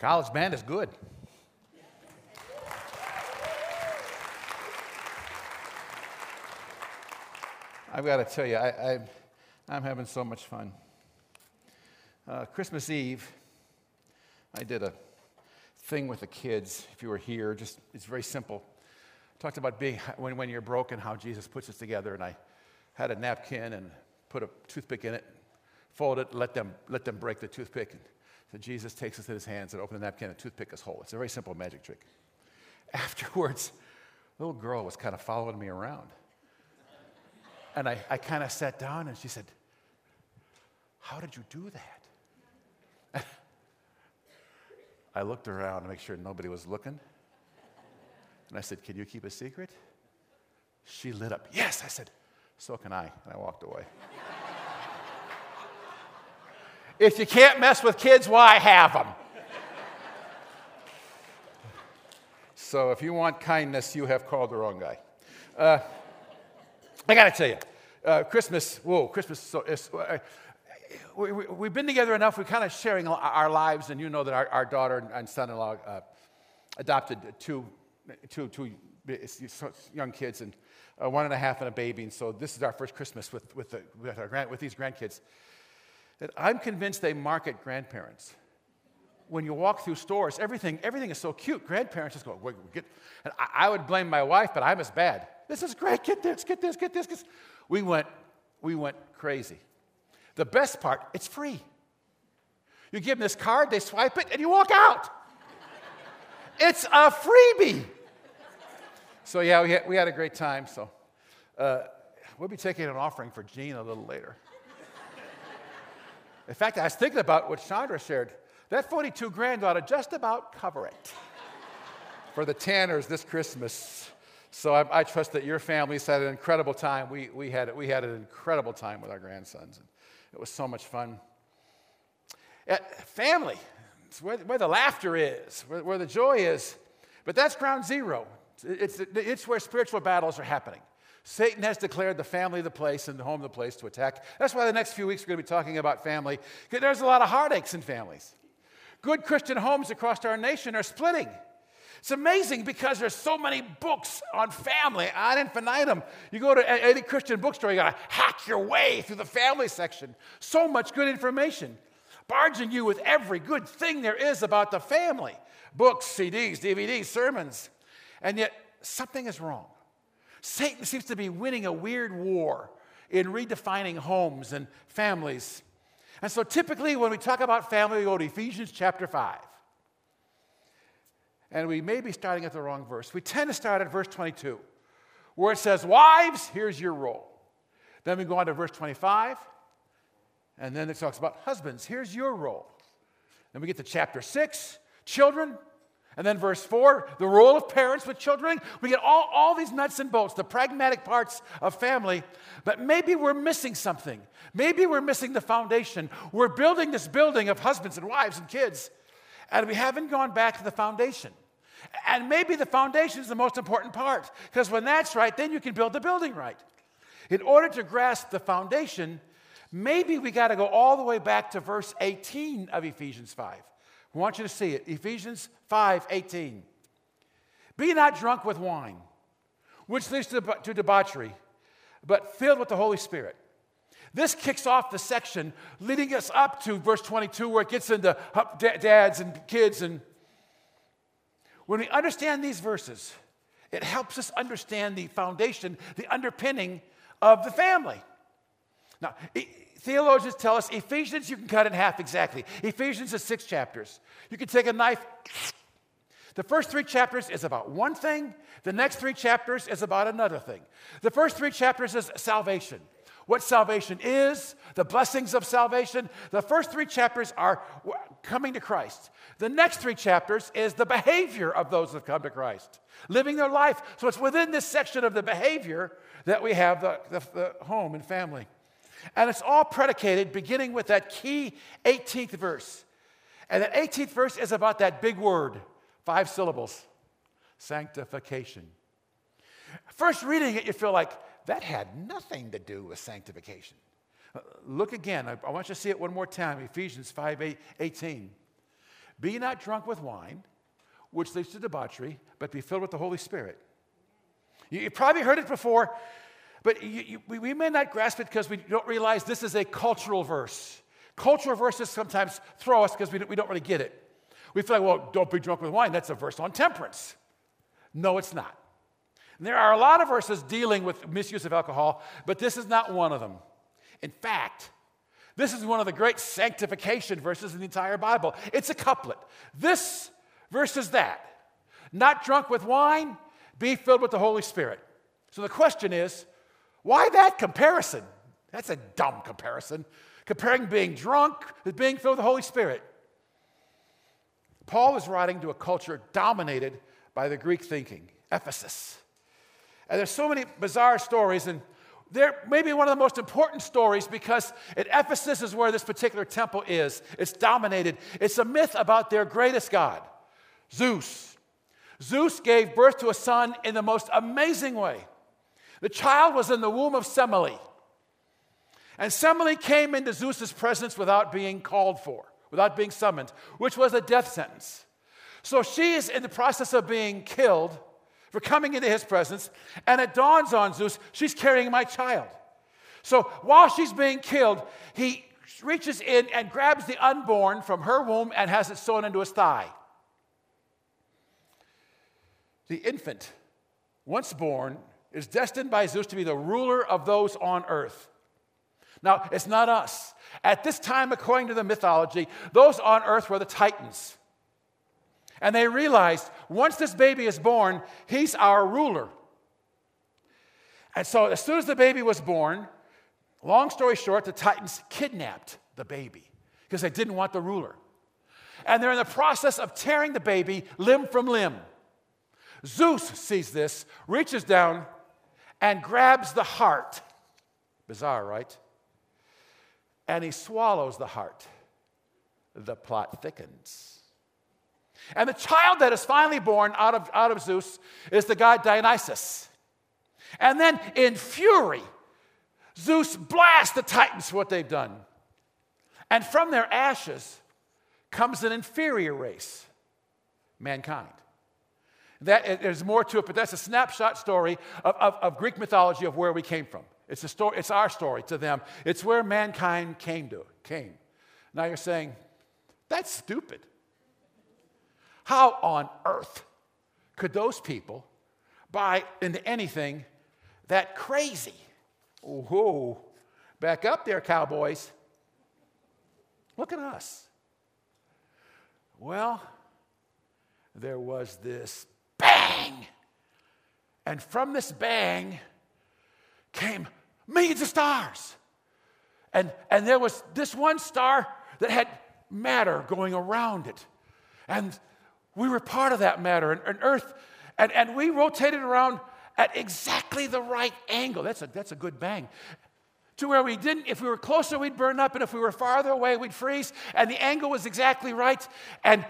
College band is good. I've got to tell you, I, am having so much fun. Uh, Christmas Eve, I did a thing with the kids. If you were here, just it's very simple. talked about being when, when you're broken, how Jesus puts us together, and I had a napkin and put a toothpick in it, fold it, let them let them break the toothpick. And so Jesus takes us in his hands and open the napkin and toothpick is whole. It's a very simple magic trick. Afterwards, the little girl was kind of following me around. And I, I kind of sat down and she said, How did you do that? I looked around to make sure nobody was looking. And I said, Can you keep a secret? She lit up. Yes, I said, So can I. And I walked away. If you can't mess with kids, why have them? so if you want kindness, you have called the wrong guy. Uh, I got to tell you, uh, Christmas, whoa, Christmas so, is, uh, we, have we, been together enough, we're kind of sharing our lives, and you know that our, our daughter and son in law uh, adopted two, two, two young kids, and uh, one and a half and a baby, and so this is our first Christmas with, with, the, with, our grand, with these grandkids. That I'm convinced they market grandparents when you walk through stores, everything, everything is so cute. Grandparents just go, get, and I, I, would blame my wife, but I'm as bad. This is great. Get this, get this, get this. Get this. We went, we went crazy. The best part, it's free. You give them this card, they swipe it, and you walk out. it's a freebie. So, yeah, we had, we had a great time. So, uh, we'll be taking an offering for Gene a little later. In fact, I was thinking about what Chandra shared. That 42 grand ought to just about cover it for the Tanners this Christmas. So I, I, trust that your families had an incredible time. We, we, had, we had an incredible time with our grandsons. And it was so much fun. At family, it's where, where the laughter is, where, where, the joy is. But that's ground zero. It's, it's where spiritual battles are happening. Satan has declared the family the place and the home the place to attack. That's why the next few weeks we're going to be talking about family. There's a lot of heartaches in families. Good Christian homes across our nation are splitting. It's amazing because there's so many books on family ad infinitum. You go to any Christian bookstore, you got to hack your way through the family section. So much good information, barging you with every good thing there is about the family books, CDs, DVDs, sermons. And yet, something is wrong. Satan seems to be winning a weird war in redefining homes and families. And so, typically, when we talk about family, we go to Ephesians chapter 5 and we may be starting at the wrong verse. We tend to start at verse 22, where it says, Wives, here's your role. Then we go on to verse 25, and then it talks about husbands, here's your role. Then we get to chapter 6, children, and then verse 4, the role of parents with children. We get all, all these nuts and bolts, the pragmatic parts of family, but maybe we're missing something. Maybe we're missing the foundation. We're building this building of husbands and wives and kids, and we haven't gone back to the foundation. And maybe the foundation is the most important part, because when that's right, then you can build the building right. In order to grasp the foundation, maybe we got to go all the way back to verse 18 of Ephesians 5. I want you to see it. Ephesians 5 18. Be not drunk with wine, which leads to, to debauchery, but filled with the Holy Spirit. This kicks off the section leading us up to verse 22, where it gets into dads and kids and when we understand these verses, it helps us understand the foundation, the underpinning of the family. Now, theologians tell us Ephesians, you can cut in half exactly. Ephesians is six chapters. You can take a knife. The first three chapters is about one thing, the next three chapters is about another thing. The first three chapters is salvation what salvation is, the blessings of salvation. The first three chapters are coming to Christ. The next three chapters is the behavior of those that come to Christ, living their life. So it's within this section of the behavior that we have the, the, the home and family. And it's all predicated beginning with that key 18th verse. And that 18th verse is about that big word, five syllables sanctification. First reading it, you feel like, that had nothing to do with sanctification. Uh, look again. I, want you to see it one more time Ephesians 5 8, 18. Be not drunk with wine, which leads to debauchery, but be filled with the Holy Spirit. You, you probably heard it before, but you, you, we, we may not grasp it because we don't realize this is a cultural verse. Cultural verses sometimes throw us because we, we don't really get it. We feel like, well, don't be drunk with wine. That's a verse on temperance. No, it's not. And there are a lot of verses dealing with misuse of alcohol, but this is not one of them. In fact, this is one of the great sanctification verses in the entire Bible. It's a couplet. This versus that. Not drunk with wine, be filled with the Holy Spirit. So the question is, why that comparison? That's a dumb comparison. Comparing being drunk with being filled with the Holy Spirit. Paul is writing to a culture dominated by the Greek thinking, Ephesus. And there's so many bizarre stories, and they're maybe one of the most important stories because at Ephesus is where this particular temple is. It's dominated. It's a myth about their greatest god, Zeus. Zeus gave birth to a son in the most amazing way. The child was in the womb of Semele. And Semele came into Zeus's presence without being called for, without being summoned, which was a death sentence. So she is in the process of being killed for coming into his presence, and it dawns on Zeus, she's carrying my child. So while she's being killed, he reaches in and grabs the unborn from her womb and has it sewn into his thigh. The infant, once born, is destined by Zeus to be the ruler of those on earth. Now, it's not us. At this time, according to the mythology, those on earth were the Titans. And they realized once this baby is born, he's our ruler. And so, as soon as the baby was born, long story short, the Titans kidnapped the baby because they didn't want the ruler. And they're in the process of tearing the baby limb from limb. Zeus sees this, reaches down, and grabs the heart. Bizarre, right? And he swallows the heart. The plot thickens. And the child that is finally born out of, out of Zeus is the god Dionysus. And then in fury, Zeus blasts the Titans for what they've done. And from their ashes comes an inferior race, mankind. That, there's more to it, but that's a snapshot story of, of, of Greek mythology of where we came from. It's, a story, it's our story to them. It's where mankind came to came. Now you're saying, that's stupid. How on earth could those people buy into anything that crazy? Oh, back up there, cowboys. Look at us. Well, there was this bang. And from this bang came millions of stars. And, and there was this one star that had matter going around it. And we were part of that matter, and, and Earth, and, and we rotated around at exactly the right angle. That's a, that's a good bang. To where we didn't, if we were closer, we'd burn up, and if we were farther away, we'd freeze. And the angle was exactly right. And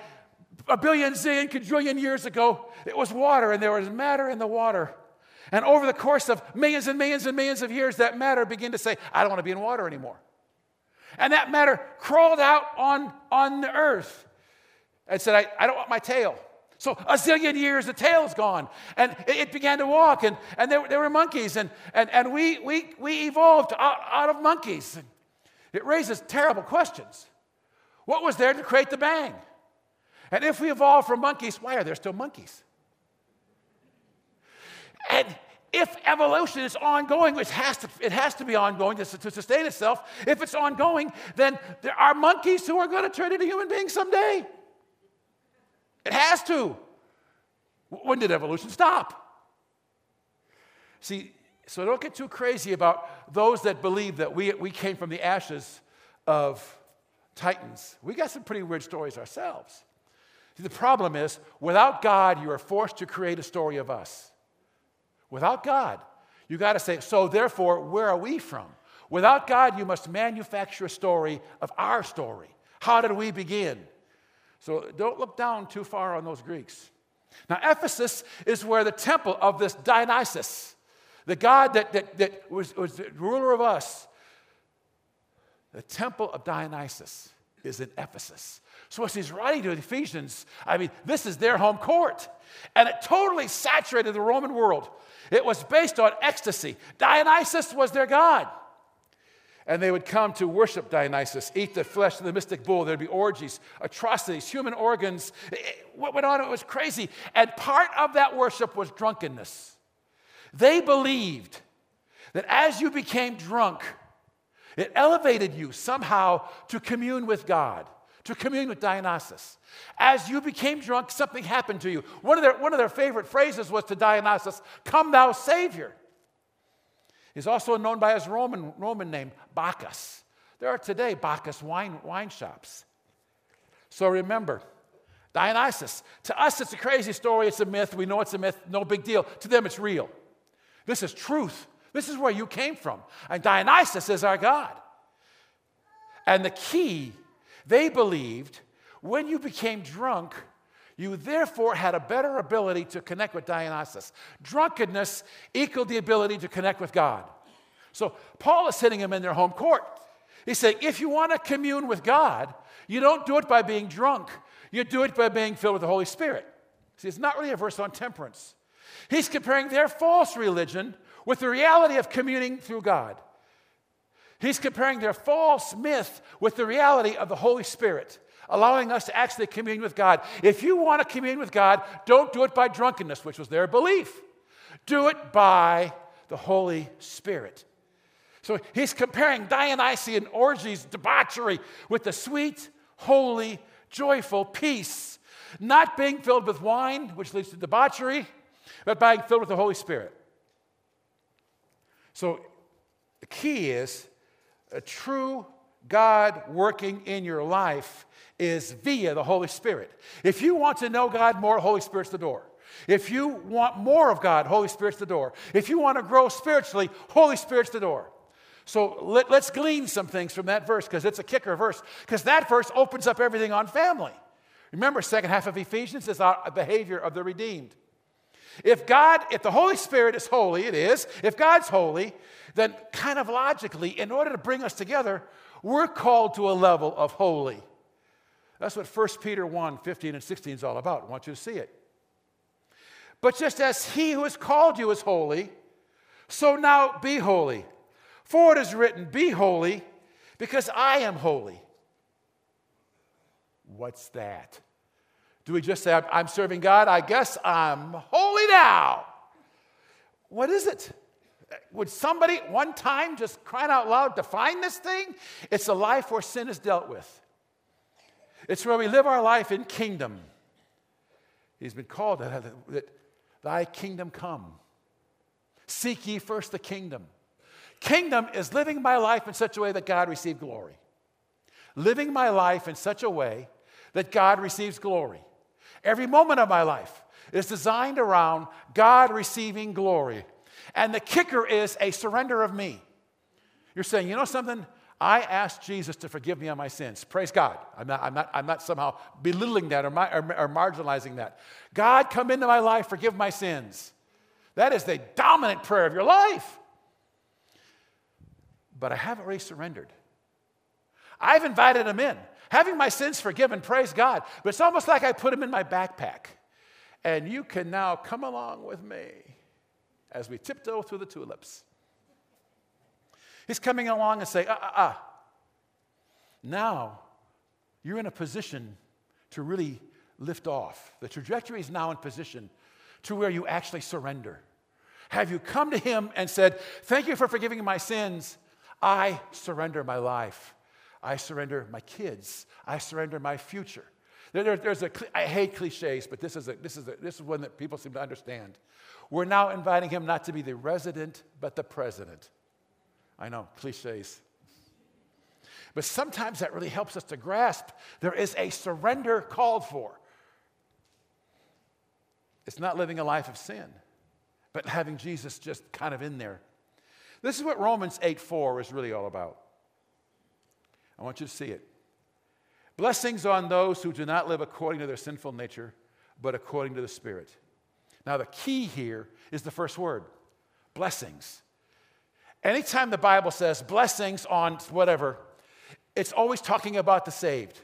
a billion, zillion, quadrillion years ago, it was water, and there was matter in the water. And over the course of millions and millions and millions of years, that matter began to say, I don't want to be in water anymore. And that matter crawled out on, on the earth and said, I, I don't want my tail. So a zillion years, the tail's gone. And it, began to walk, and, and there, there were monkeys, and, and, and we, we, we evolved out, out of monkeys. It raises terrible questions. What was there to create the bang? And if we evolved from monkeys, why are there still monkeys? And if evolution is ongoing, which has to, it has to be ongoing to, to sustain itself, if it's ongoing, then there are monkeys who are going to turn into human beings someday. It has to. When did evolution stop? See, so don't get too crazy about those that believe that we, we came from the ashes of titans. We got some pretty weird stories ourselves. See, the problem is, without God, you are forced to create a story of us. Without God, you got to say, so therefore, where are we from? Without God, you must manufacture a story of our story. How did we begin? So don't look down too far on those Greeks. Now, Ephesus is where the temple of this Dionysus, the god that, that, that was, was the ruler of us, the temple of Dionysus is in Ephesus. So as he's writing to the Ephesians, I mean, this is their home court. And it totally saturated the Roman world. It was based on ecstasy. Dionysus was their god. And they would come to worship Dionysus, eat the flesh of the mystic bull. There'd be orgies, atrocities, human organs. What went on? It was crazy. And part of that worship was drunkenness. They believed that as you became drunk, it elevated you somehow to commune with God, to commune with Dionysus. As you became drunk, something happened to you. One of their, one of their favorite phrases was to Dionysus, Come thou Savior. He's also known by his Roman, Roman name, Bacchus. There are today Bacchus wine, wine shops. So remember, Dionysus. To us, it's a crazy story, it's a myth. We know it's a myth, no big deal. To them, it's real. This is truth. This is where you came from. And Dionysus is our God. And the key, they believed, when you became drunk, you therefore had a better ability to connect with Dionysus. Drunkenness equaled the ability to connect with God. So Paul is hitting them in their home court. He's saying, if you want to commune with God, you don't do it by being drunk, you do it by being filled with the Holy Spirit. See, it's not really a verse on temperance. He's comparing their false religion with the reality of communing through God. He's comparing their false myth with the reality of the Holy Spirit, allowing us to actually commune with God. If you want to commune with God, don't do it by drunkenness, which was their belief. Do it by the Holy Spirit. So he's comparing Dionysian orgies, debauchery, with the sweet, holy, joyful peace, not being filled with wine, which leads to debauchery, but being filled with the Holy Spirit. So the key is a true God working in your life is via the Holy Spirit. If you want to know God more, Holy Spirit's the door. If you want more of God, Holy Spirit's the door. If you want to grow spiritually, Holy Spirit's the door. So let, us glean some things from that verse because it's a kicker verse. Because that verse opens up everything on family. Remember, second half of Ephesians is our behavior of the redeemed. If God, if the Holy Spirit is holy, it is, if God's holy, then kind of logically, in order to bring us together, we're called to a level of holy. That's what 1 Peter 1 15 and 16 is all about. I want you to see it. But just as he who has called you is holy, so now be holy. For it is written, Be holy, because I am holy. What's that? Do we just say, I'm serving God? I guess I'm holy now. What is it? Would somebody one time just crying out loud define this thing? It's a life where sin is dealt with. It's where we live our life in kingdom. He's been called that, that thy kingdom come. Seek ye first the kingdom. Kingdom is living my life in such a way that God receives glory. Living my life in such a way that God receives glory. Every moment of my life is designed around God receiving glory. And the kicker is a surrender of me. You're saying, you know something? I asked Jesus to forgive me of my sins. Praise God. I'm not, I'm not, I'm not somehow belittling that or, or, or marginalizing that. God, come into my life, forgive my sins. That is the dominant prayer of your life. But I haven't really surrendered. I've invited him in having my sins forgiven, praise God. But it's almost like I put them in my backpack. And you can now come along with me as we tiptoe through the tulips. He's coming along and saying, ah, ah, ah. Now you're in a position to really lift off. The trajectory is now in position to where you actually surrender. Have you come to Him and said, Thank you for forgiving my sins? I surrender my life. I surrender my kids. I surrender my future. There, there's a, I hate cliches, but this is, a, this, is a, this is one that people seem to understand. We're now inviting him not to be the resident, but the president. I know, cliches. But sometimes that really helps us to grasp there is a surrender called for. It's not living a life of sin, but having Jesus just kind of in there. This is what Romans 8 4 is really all about. I want you to see it. Blessings on those who do not live according to their sinful nature, but according to the Spirit. Now, the key here is the first word blessings. Anytime the Bible says blessings on whatever, it's always talking about the saved.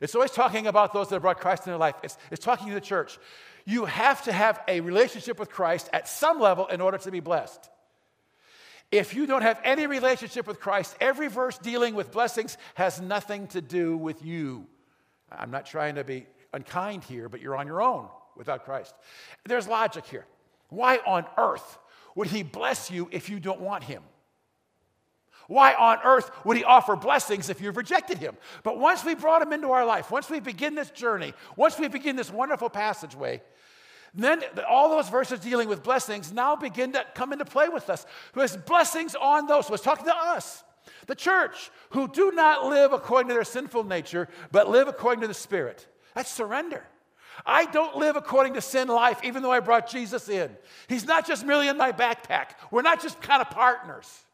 It's always talking about those that have brought Christ in their life. It's, it's talking to the church. You have to have a relationship with Christ at some level in order to be blessed. If you don't have any relationship with Christ, every verse dealing with blessings has nothing to do with you. I'm not trying to be unkind here, but you're on your own without Christ. There's logic here. Why on earth would He bless you if you don't want Him? Why on earth would He offer blessings if you've rejected Him? But once we brought Him into our life, once we begin this journey, once we begin this wonderful passageway, then all those verses dealing with blessings now begin to come into play with us. Who has blessings on those who is talking to us, the church, who do not live according to their sinful nature, but live according to the Spirit. That's surrender. I don't live according to sin life, even though I brought Jesus in. He's not just merely in my backpack. We're not just kind of partners.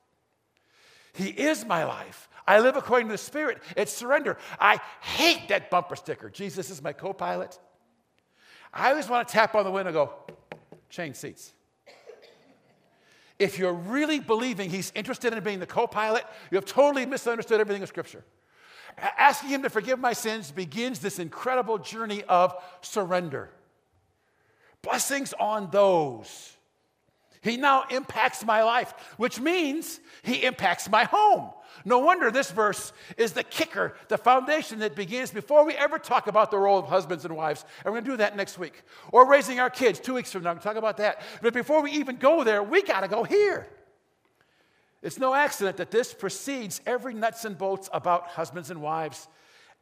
He is my life. I live according to the Spirit. It's surrender. I hate that bumper sticker. Jesus is my co pilot. I always want to tap on the window and go, change seats. If you're really believing he's interested in being the co pilot, you have totally misunderstood everything in Scripture. Asking him to forgive my sins begins this incredible journey of surrender. Blessings on those he now impacts my life, which means he impacts my home. No wonder this verse is the kicker, the foundation that begins before we ever talk about the role of husbands and wives. And we're going to do that next week. Or raising our kids two weeks from now. To talk about that. But before we even go there, we got to go here. It's no accident that this precedes every nuts and bolts about husbands and wives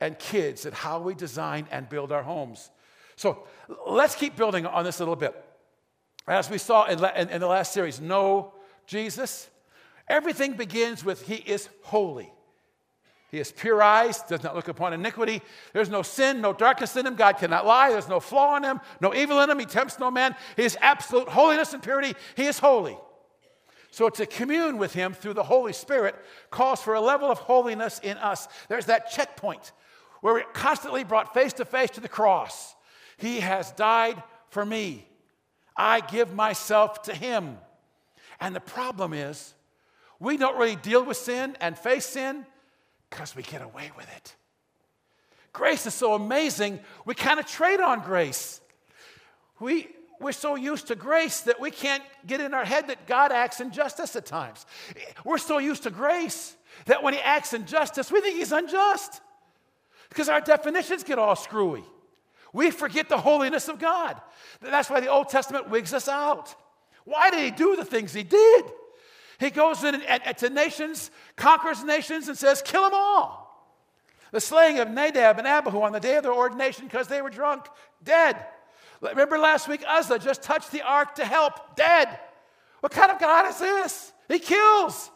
and kids and how we design and build our homes. So let's keep building on this a little bit. As we saw in, in, in the last series, know Jesus. Everything begins with He is holy. He has pure eyes, does not look upon iniquity. There's no sin, no darkness in him. God cannot lie. There's no flaw in him, no evil in him. He tempts no man. He is absolute holiness and purity. He is holy. So to commune with him through the Holy Spirit calls for a level of holiness in us. There's that checkpoint where we're constantly brought face to face to the cross. He has died for me. I give myself to Him. And the problem is, we don't really deal with sin and face sin because we get away with it. Grace is so amazing, we kind of trade on grace. We, we're so used to grace that we can't get in our head that God acts in justice at times. We're so used to grace that when He acts in justice, we think He's unjust because our definitions get all screwy. We forget the holiness of God. That's why the Old Testament wigs us out. Why did he do the things he did? He goes in and to nations, conquers nations, and says, kill them all. The slaying of Nadab and Abihu on the day of their ordination because they were drunk, dead. Remember last week, Uzzah just touched the ark to help, dead. What kind of God is this? He kills.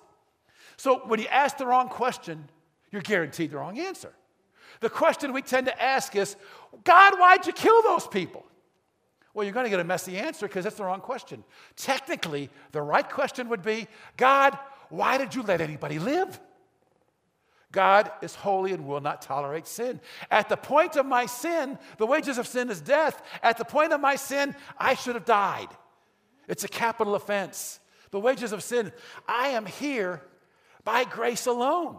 So when you ask the wrong question, you're guaranteed the wrong answer. The question we tend to ask is, God, why'd you kill those people? Well, you're going to get a messy answer because that's the wrong question. Technically, the right question would be God, why did you let anybody live? God is holy and will not tolerate sin. At the point of my sin, the wages of sin is death. At the point of my sin, I should have died. It's a capital offense. The wages of sin. I am here by grace alone.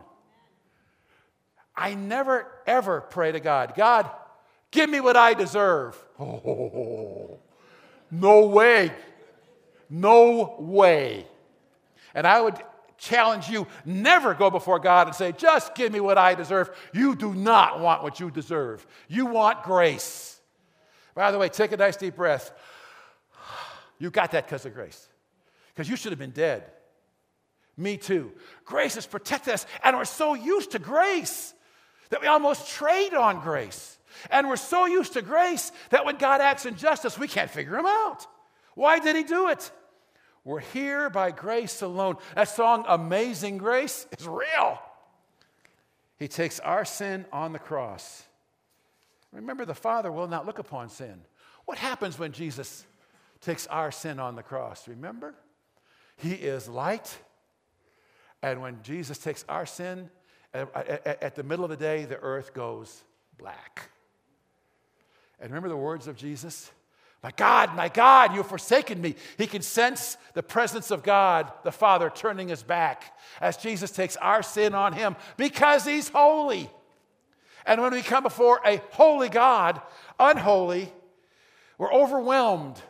I never, ever pray to God, God, Give me what I deserve. Oh, no way. No way. And I would challenge you never go before God and say, just give me what I deserve. You do not want what you deserve. You want grace. By the way, take a nice deep breath. You got that because of grace. Because you should have been dead. Me too. Grace has protected us, and we're so used to grace that we almost trade on grace. And we're so used to grace that when God acts in justice, we can't figure him out. Why did he do it? We're here by grace alone. That song, Amazing Grace, is real. He takes our sin on the cross. Remember, the Father will not look upon sin. What happens when Jesus takes our sin on the cross? Remember? He is light. And when Jesus takes our sin, at the middle of the day, the earth goes black. And remember the words of Jesus? My God, my God, you've forsaken me. He can sense the presence of God, the Father, turning his back as Jesus takes our sin on him because he's holy. And when we come before a holy God, unholy, we're overwhelmed.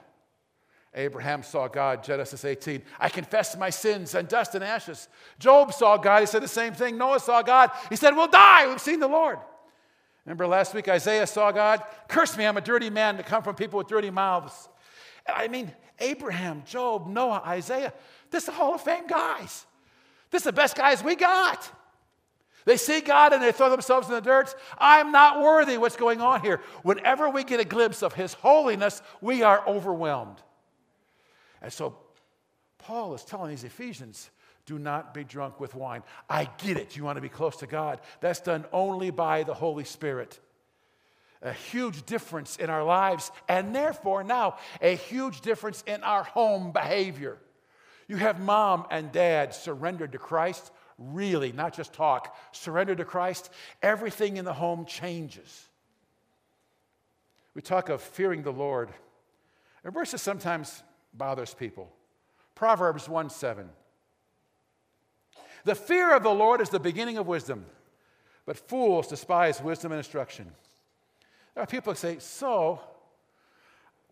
Abraham saw God, Genesis 18. I confess my sins and dust and ashes. Job saw God. He said the same thing. Noah saw God. He said, We'll die. We've seen the Lord. Remember last week Isaiah saw God? Curse me, I'm a dirty man to come from people with dirty mouths. I mean, Abraham, Job, Noah, Isaiah, this is the Hall of Fame guys. This is the best guys we got. They see God and they throw themselves in the dirt. I'm not worthy. What's going on here? Whenever we get a glimpse of His holiness, we are overwhelmed. And so Paul is telling these Ephesians, do not be drunk with wine. I get it. You want to be close to God. That's done only by the Holy Spirit. A huge difference in our lives, and therefore now a huge difference in our home behavior. You have mom and dad surrendered to Christ, really, not just talk, surrendered to Christ. Everything in the home changes. We talk of fearing the Lord. A verse that sometimes bothers people. Proverbs 1 7. The fear of the Lord is the beginning of wisdom, but fools despise wisdom and instruction. There are people who say, So,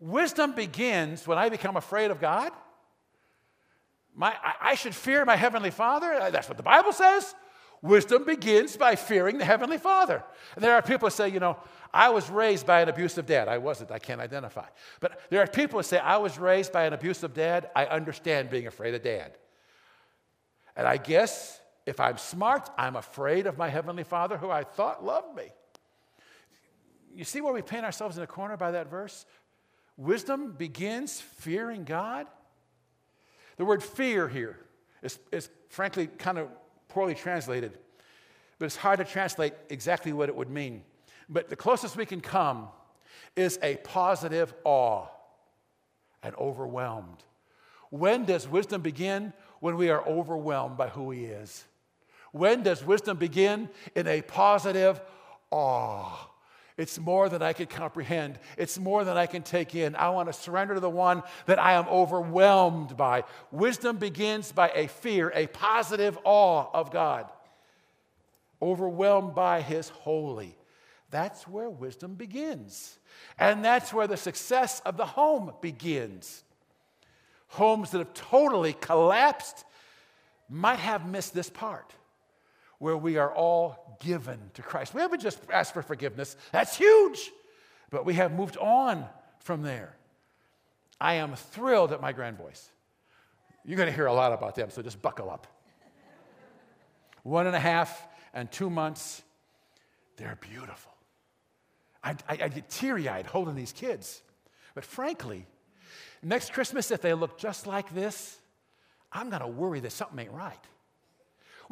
wisdom begins when I become afraid of God? My, I, I should fear my Heavenly Father? That's what the Bible says. Wisdom begins by fearing the Heavenly Father. And there are people who say, you know, I was raised by an abusive dad. I wasn't, I can't identify. But there are people who say, I was raised by an abusive dad. I understand being afraid of dad. And I guess if I'm smart, I'm afraid of my Heavenly Father who I thought loved me. You see where we paint ourselves in a corner by that verse? Wisdom begins fearing God. The word fear here is, is frankly kind of poorly translated, but it's hard to translate exactly what it would mean. But the closest we can come is a positive awe and overwhelmed. When does wisdom begin? When we are overwhelmed by who He is. When does wisdom begin? In a positive awe. It's more than I can comprehend. It's more than I can take in. I want to surrender to the one that I am overwhelmed by. Wisdom begins by a fear, a positive awe of God, overwhelmed by His holy. That's where wisdom begins. And that's where the success of the home begins homes that have totally collapsed might have missed this part where we are all given to Christ. We haven't just asked for forgiveness, that's huge, but we have moved on from there. I am thrilled at my grandboys. You're going to hear a lot about them, so just buckle up. One and a half and two months, they're beautiful. I, I, I get teary eyed holding these kids. But frankly, Next Christmas, if they look just like this, I'm going to worry that something ain't right.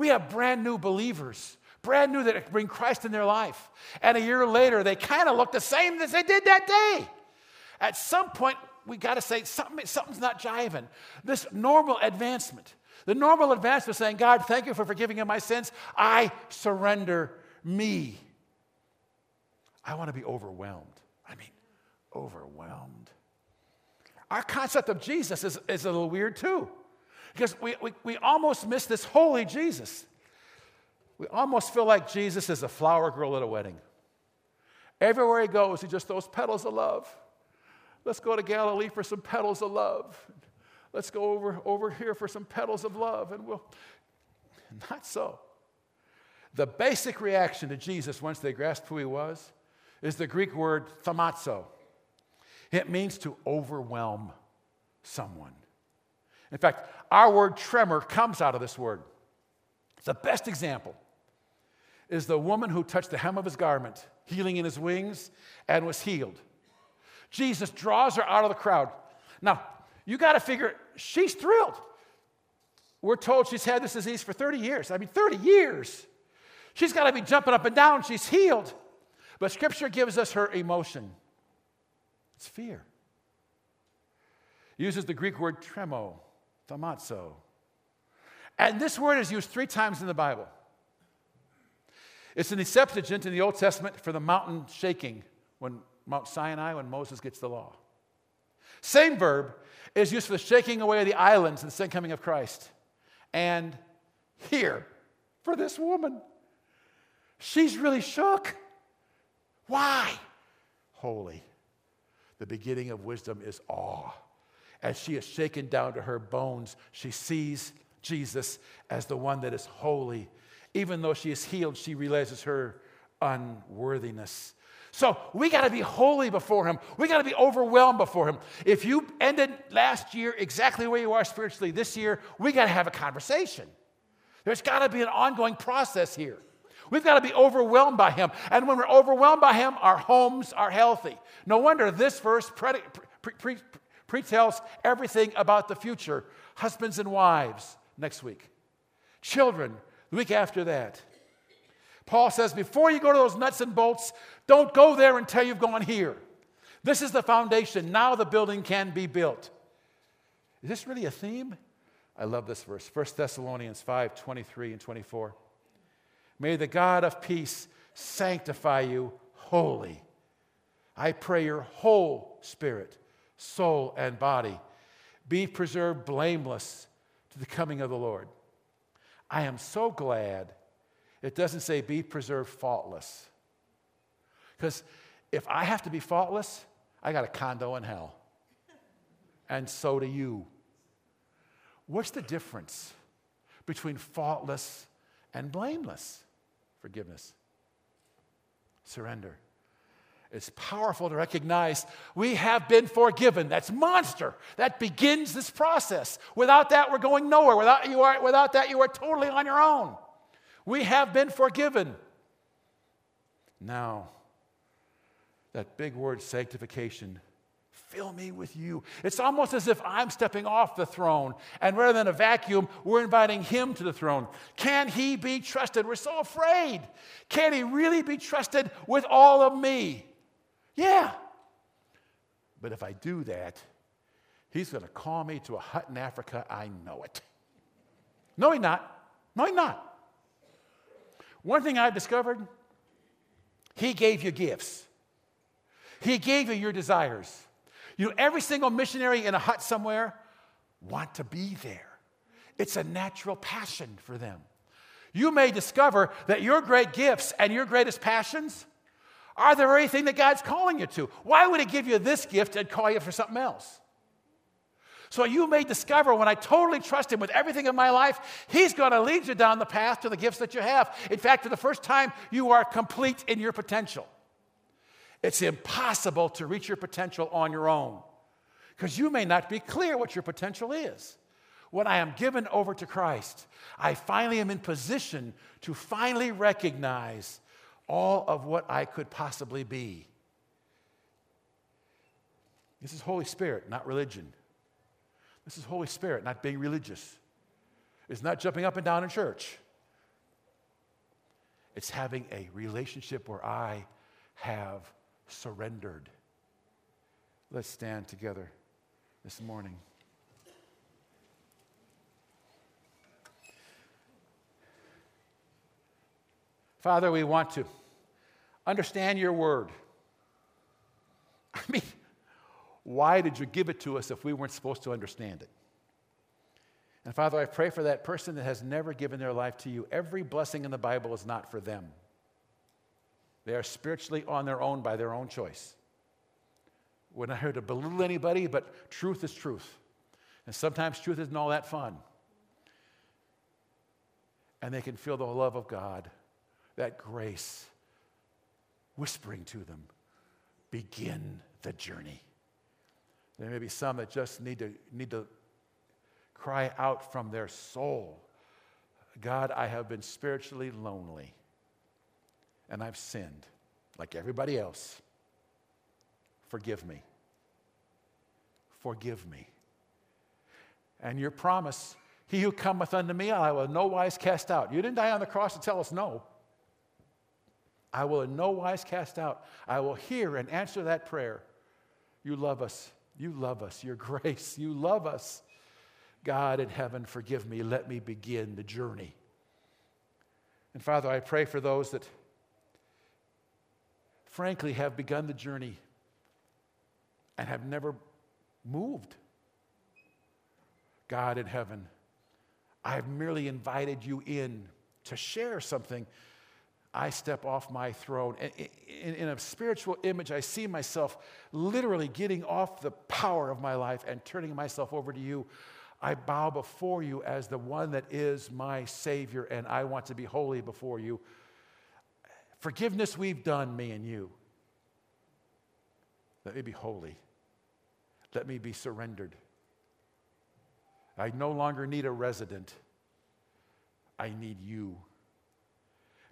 We have brand new believers, brand new that bring Christ in their life. And a year later, they kind of look the same as they did that day. At some point, we got to say something, something's not jiving. This normal advancement, the normal advancement saying, God, thank you for forgiving my sins. I surrender me. I want to be overwhelmed. I mean, overwhelmed. Our concept of Jesus is, is a little weird too, because we, we, we almost miss this holy Jesus. We almost feel like Jesus is a flower girl at a wedding. Everywhere he goes, he just throws petals of love. Let's go to Galilee for some petals of love. Let's go over, over here for some petals of love, and we'll. Not so. The basic reaction to Jesus once they grasped who he was is the Greek word thaumazo. It means to overwhelm someone. In fact, our word tremor comes out of this word. The best example is the woman who touched the hem of his garment, healing in his wings, and was healed. Jesus draws her out of the crowd. Now, you got to figure, she's thrilled. We're told she's had this disease for 30 years. I mean, 30 years. She's got to be jumping up and down. She's healed. But Scripture gives us her emotion. It's fear. uses the Greek word tremo, thaumazo. And this word is used three times in the Bible. It's in the Septuagint in the Old Testament for the mountain shaking when Mount Sinai, when Moses gets the law. Same verb is used for the shaking away of the islands in the second coming of Christ. And here, for this woman, she's really shook. Why? Holy. The beginning of wisdom is awe. As she is shaken down to her bones, she sees Jesus as the one that is holy. Even though she is healed, she realizes her unworthiness. So we got to be holy before Him. We got to be overwhelmed before Him. If you ended last year exactly where you are spiritually this year, we got to have a conversation. There's got to be an ongoing process here. We've got to be overwhelmed by Him. And when we're overwhelmed by Him, our homes are healthy. No wonder this verse pre- pre- pre- pretells everything about the future husbands and wives next week, children the week after that. Paul says, before you go to those nuts and bolts, don't go there until you've gone here. This is the foundation. Now the building can be built. Is this really a theme? I love this verse 1 Thessalonians 5 23 and 24. May the God of peace sanctify you wholly. I pray your whole spirit, soul, and body be preserved blameless to the coming of the Lord. I am so glad it doesn't say be preserved faultless. Because if I have to be faultless, I got a condo in hell. And so do you. What's the difference between faultless and blameless? Forgiveness. Surrender. It's powerful to recognize we have been forgiven. That's monster. That begins this process. Without that, we're going nowhere. Without, you are, without that, you are totally on your own. We have been forgiven. Now, that big word sanctification fill me with you. It's almost as if I'm stepping off the throne, and rather than a vacuum, we're inviting him to the throne. Can he be trusted? We're so afraid. Can he really be trusted with all of me? Yeah. But if I do that, he's going to call me to a hut in Africa. I know it. No, he's not. No, he's not. One thing I've discovered he gave you gifts, he gave you your desires. You know, every single missionary in a hut somewhere want to be there. It's a natural passion for them. You may discover that your great gifts and your greatest passions are the very thing that God's calling you to. Why would He give you this gift and call you for something else? So you may discover when I totally trust Him with everything in my life, He's going to lead you down the path to the gifts that you have. In fact, for the first time, you are complete in your potential. It's impossible to reach your potential on your own because you may not be clear what your potential is. When I am given over to Christ, I finally am in position to finally recognize all of what I could possibly be. This is Holy Spirit, not religion. This is Holy Spirit, not being religious. It's not jumping up and down in church. It's having a relationship where I have surrendered. Let's stand together this morning. Father, we want to understand your word. I mean, why did you give it to us if we weren't supposed to understand it? And Father, I pray for that person that has never given their life to you. Every blessing in the Bible is not for them. They are spiritually on their own by their own choice. We're not here to belittle anybody, but truth is truth. And sometimes truth isn't all that fun. And they can feel the love of God, that grace whispering to them, begin the journey. There may be some that just need to, need to cry out from their soul God, I have been spiritually lonely and I've sinned like everybody else. Forgive me. Forgive me. And your promise, He who cometh unto me, I will no wise cast out. You didn't die on the cross to tell us no. I will in no wise cast out. I will hear and answer that prayer. You love us. You love us. Your grace. You love us. God in heaven, forgive me. Let me begin the journey. And Father, I pray for those that frankly have begun the journey and have never moved. God in heaven, I've merely invited you in to share something. I step off my throne. In, in, a spiritual image, I see myself literally getting off the power of my life and turning myself over to you. I bow before you as the one that is my Savior, and I want to be holy before you. Forgiveness we've done, me and you. Let me be holy. Let me be surrendered. I no longer need a resident. I need you.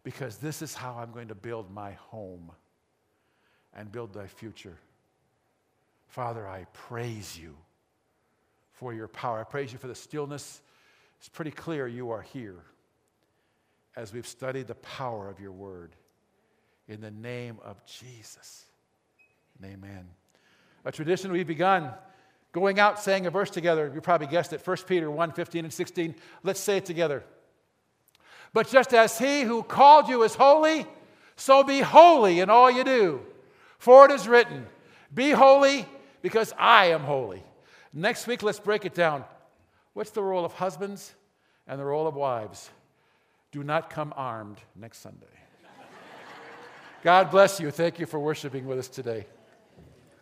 Because this is how I'm going to build my home and build thy future. Father, I praise you for your power. I praise you for the stillness. It's pretty clear you are here as we've studied the power of your word. In the name of Jesus. Amen. A tradition we've begun going out saying a verse together. You probably guessed it 1 Peter 1 15 and 16. Let's say it together. But just as he who called you is holy, so be holy in all you do. For it is written, Be holy because I am holy. Next week, let's break it down. What's the role of husbands and the role of wives? Do not come armed next Sunday. God bless you. Thank you for worshiping with us today.